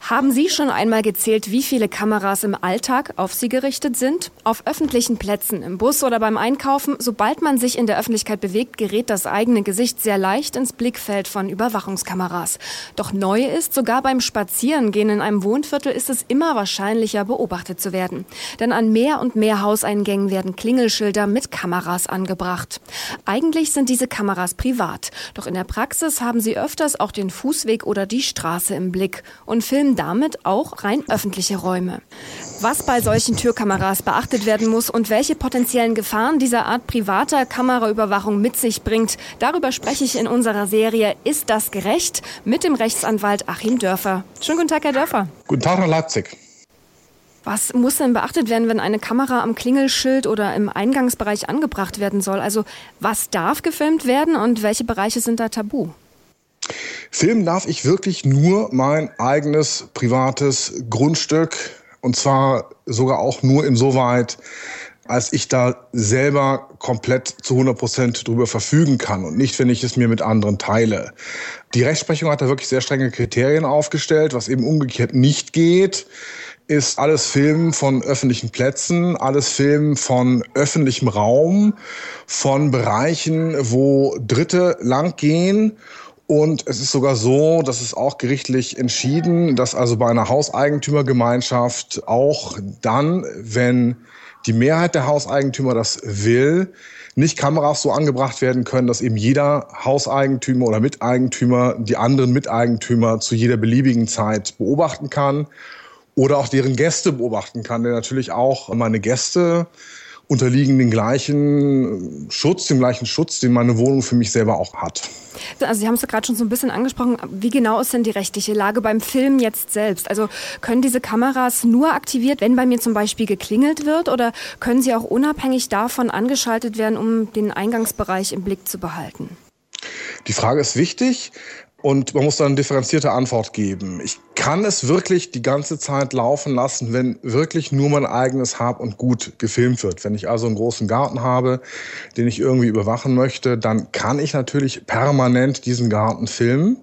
Haben Sie schon einmal gezählt, wie viele Kameras im Alltag auf Sie gerichtet sind? Auf öffentlichen Plätzen, im Bus oder beim Einkaufen, sobald man sich in der Öffentlichkeit bewegt, gerät das eigene Gesicht sehr leicht ins Blickfeld von Überwachungskameras. Doch neu ist, sogar beim Spazierengehen in einem Wohnviertel ist es immer wahrscheinlicher, beobachtet zu werden. Denn an mehr und mehr Hauseingängen werden Klingelschilder mit Kameras angebracht. Eigentlich sind diese Kameras privat, doch in der Praxis haben sie öfters auch den Fußweg oder die Straße im Blick und filmen damit auch rein öffentliche Räume. Was bei solchen Türkameras beachtet werden muss und welche potenziellen Gefahren dieser Art privater Kameraüberwachung mit sich bringt, darüber spreche ich in unserer Serie Ist das gerecht? mit dem Rechtsanwalt Achim Dörfer. Schönen guten Tag, Herr Dörfer. Guten Tag nach Leipzig. Was muss denn beachtet werden, wenn eine Kamera am Klingelschild oder im Eingangsbereich angebracht werden soll? Also was darf gefilmt werden und welche Bereiche sind da tabu? Filmen darf ich wirklich nur mein eigenes privates Grundstück und zwar sogar auch nur insoweit, als ich da selber komplett zu 100 Prozent drüber verfügen kann und nicht, wenn ich es mir mit anderen teile. Die Rechtsprechung hat da wirklich sehr strenge Kriterien aufgestellt, was eben umgekehrt nicht geht ist alles Filmen von öffentlichen Plätzen, alles Filmen von öffentlichem Raum, von Bereichen, wo Dritte langgehen und es ist sogar so, dass es auch gerichtlich entschieden, dass also bei einer Hauseigentümergemeinschaft auch dann, wenn die Mehrheit der Hauseigentümer das will, nicht Kameras so angebracht werden können, dass eben jeder Hauseigentümer oder Miteigentümer die anderen Miteigentümer zu jeder beliebigen Zeit beobachten kann oder auch deren Gäste beobachten kann, denn natürlich auch meine Gäste unterliegen den gleichen Schutz, dem gleichen Schutz, den meine Wohnung für mich selber auch hat. Also Sie haben es ja gerade schon so ein bisschen angesprochen. Wie genau ist denn die rechtliche Lage beim Film jetzt selbst? Also können diese Kameras nur aktiviert, wenn bei mir zum Beispiel geklingelt wird oder können sie auch unabhängig davon angeschaltet werden, um den Eingangsbereich im Blick zu behalten? Die Frage ist wichtig. Und man muss dann eine differenzierte Antwort geben. Ich kann es wirklich die ganze Zeit laufen lassen, wenn wirklich nur mein eigenes Hab und Gut gefilmt wird. Wenn ich also einen großen Garten habe, den ich irgendwie überwachen möchte, dann kann ich natürlich permanent diesen Garten filmen.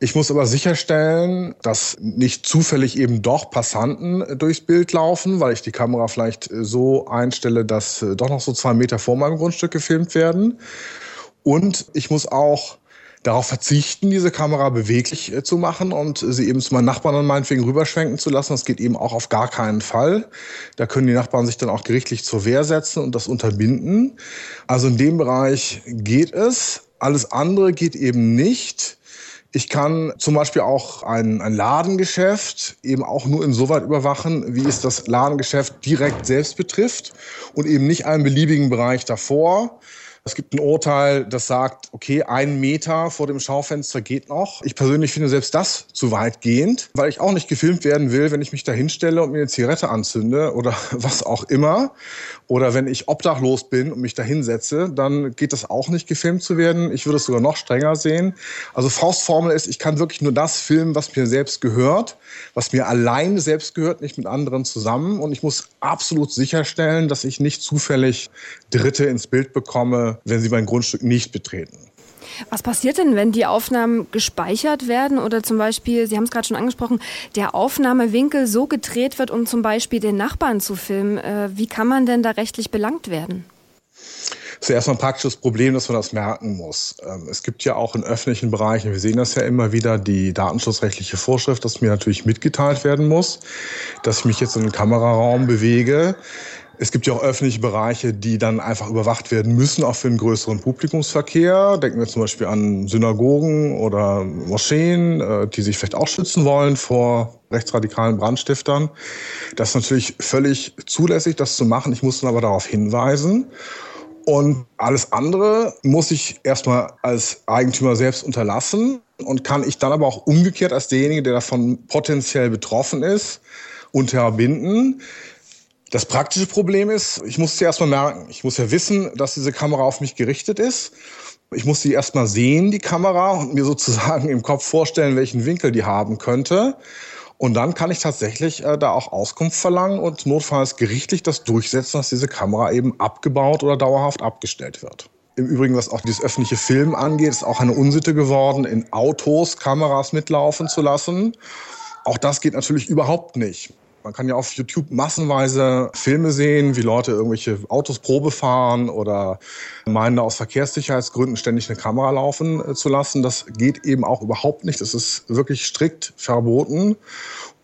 Ich muss aber sicherstellen, dass nicht zufällig eben doch Passanten durchs Bild laufen, weil ich die Kamera vielleicht so einstelle, dass doch noch so zwei Meter vor meinem Grundstück gefilmt werden. Und ich muss auch darauf verzichten, diese Kamera beweglich äh, zu machen und sie eben zu meinen Nachbarn dann meinetwegen rüberschwenken zu lassen. Das geht eben auch auf gar keinen Fall. Da können die Nachbarn sich dann auch gerichtlich zur Wehr setzen und das unterbinden. Also in dem Bereich geht es. Alles andere geht eben nicht. Ich kann zum Beispiel auch ein, ein Ladengeschäft eben auch nur insoweit überwachen, wie es das Ladengeschäft direkt selbst betrifft und eben nicht einen beliebigen Bereich davor. Es gibt ein Urteil, das sagt, okay, ein Meter vor dem Schaufenster geht noch. Ich persönlich finde selbst das zu weitgehend, weil ich auch nicht gefilmt werden will, wenn ich mich da hinstelle und mir eine Zigarette anzünde oder was auch immer. Oder wenn ich obdachlos bin und mich da hinsetze, dann geht das auch nicht gefilmt zu werden. Ich würde es sogar noch strenger sehen. Also Faustformel ist, ich kann wirklich nur das filmen, was mir selbst gehört, was mir allein selbst gehört, nicht mit anderen zusammen. Und ich muss absolut sicherstellen, dass ich nicht zufällig Dritte ins Bild bekomme, wenn sie mein Grundstück nicht betreten. Was passiert denn, wenn die Aufnahmen gespeichert werden oder zum Beispiel, Sie haben es gerade schon angesprochen, der Aufnahmewinkel so gedreht wird, um zum Beispiel den Nachbarn zu filmen? Äh, wie kann man denn da rechtlich belangt werden? Das ist erstmal ein praktisches Problem, dass man das merken muss. Ähm, es gibt ja auch in öffentlichen Bereichen, wir sehen das ja immer wieder, die datenschutzrechtliche Vorschrift, dass mir natürlich mitgeteilt werden muss, dass ich mich jetzt in einen Kameraraum bewege, es gibt ja auch öffentliche Bereiche, die dann einfach überwacht werden müssen, auch für einen größeren Publikumsverkehr. Denken wir zum Beispiel an Synagogen oder Moscheen, äh, die sich vielleicht auch schützen wollen vor rechtsradikalen Brandstiftern. Das ist natürlich völlig zulässig, das zu machen. Ich muss dann aber darauf hinweisen. Und alles andere muss ich erstmal als Eigentümer selbst unterlassen und kann ich dann aber auch umgekehrt als derjenige, der davon potenziell betroffen ist, unterbinden. Das praktische Problem ist, ich muss sie erstmal merken. Ich muss ja wissen, dass diese Kamera auf mich gerichtet ist. Ich muss sie erstmal sehen, die Kamera, und mir sozusagen im Kopf vorstellen, welchen Winkel die haben könnte. Und dann kann ich tatsächlich äh, da auch Auskunft verlangen und notfalls gerichtlich das durchsetzen, dass diese Kamera eben abgebaut oder dauerhaft abgestellt wird. Im Übrigen, was auch dieses öffentliche Film angeht, ist auch eine Unsitte geworden, in Autos Kameras mitlaufen zu lassen. Auch das geht natürlich überhaupt nicht. Man kann ja auf YouTube massenweise Filme sehen, wie Leute irgendwelche Autos Probe fahren oder meinen, aus Verkehrssicherheitsgründen ständig eine Kamera laufen äh, zu lassen. Das geht eben auch überhaupt nicht. Das ist wirklich strikt verboten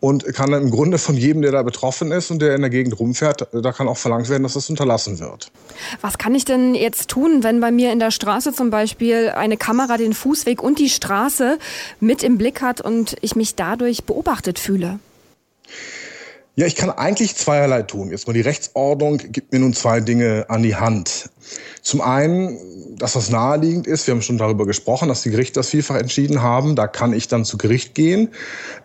und kann im Grunde von jedem, der da betroffen ist und der in der Gegend rumfährt, da kann auch verlangt werden, dass das unterlassen wird. Was kann ich denn jetzt tun, wenn bei mir in der Straße zum Beispiel eine Kamera den Fußweg und die Straße mit im Blick hat und ich mich dadurch beobachtet fühle? Ja, ich kann eigentlich zweierlei tun. Jetzt mal die Rechtsordnung gibt mir nun zwei Dinge an die Hand. Zum einen, dass das naheliegend ist, wir haben schon darüber gesprochen, dass die Gerichte das vielfach entschieden haben, da kann ich dann zu Gericht gehen.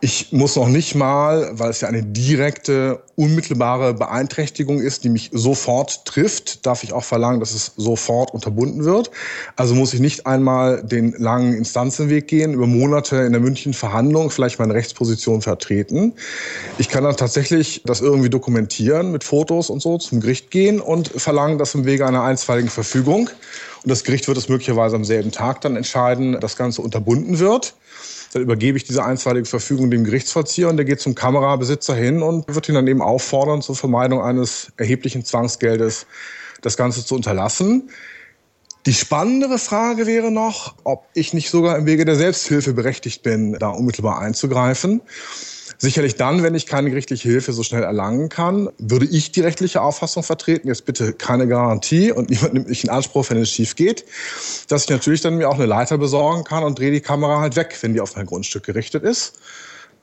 Ich muss noch nicht mal, weil es ja eine direkte, unmittelbare Beeinträchtigung ist, die mich sofort trifft, darf ich auch verlangen, dass es sofort unterbunden wird. Also muss ich nicht einmal den langen Instanzenweg gehen, über Monate in der München Verhandlung vielleicht meine Rechtsposition vertreten. Ich kann dann tatsächlich das irgendwie dokumentieren mit Fotos und so zum Gericht gehen und verlangen, dass im Wege einer einstweiligen Verfügung. Und das Gericht wird es möglicherweise am selben Tag dann entscheiden, das Ganze unterbunden wird. Dann übergebe ich diese einstweilige Verfügung dem Gerichtsvollzieher und der geht zum Kamerabesitzer hin und wird ihn dann eben auffordern, zur Vermeidung eines erheblichen Zwangsgeldes das Ganze zu unterlassen. Die spannendere Frage wäre noch, ob ich nicht sogar im Wege der Selbsthilfe berechtigt bin, da unmittelbar einzugreifen. Sicherlich dann, wenn ich keine gerichtliche Hilfe so schnell erlangen kann, würde ich die rechtliche Auffassung vertreten, jetzt bitte keine Garantie und niemand nimmt mich in Anspruch, wenn es schief geht, dass ich natürlich dann mir auch eine Leiter besorgen kann und drehe die Kamera halt weg, wenn die auf mein Grundstück gerichtet ist.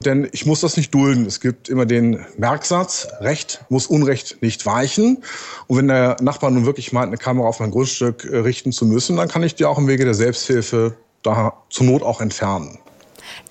Denn ich muss das nicht dulden. Es gibt immer den Merksatz, Recht muss Unrecht nicht weichen. Und wenn der Nachbar nun wirklich meint, eine Kamera auf mein Grundstück äh, richten zu müssen, dann kann ich die auch im Wege der Selbsthilfe da zur Not auch entfernen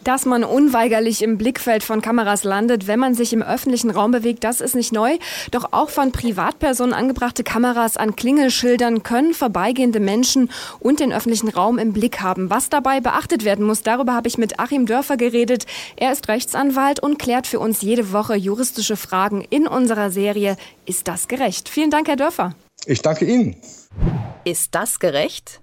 dass man unweigerlich im Blickfeld von Kameras landet, wenn man sich im öffentlichen Raum bewegt, das ist nicht neu. Doch auch von Privatpersonen angebrachte Kameras an Klingelschildern können vorbeigehende Menschen und den öffentlichen Raum im Blick haben. Was dabei beachtet werden muss, darüber habe ich mit Achim Dörfer geredet. Er ist Rechtsanwalt und klärt für uns jede Woche juristische Fragen in unserer Serie Ist das gerecht? Vielen Dank, Herr Dörfer. Ich danke Ihnen. Ist das gerecht?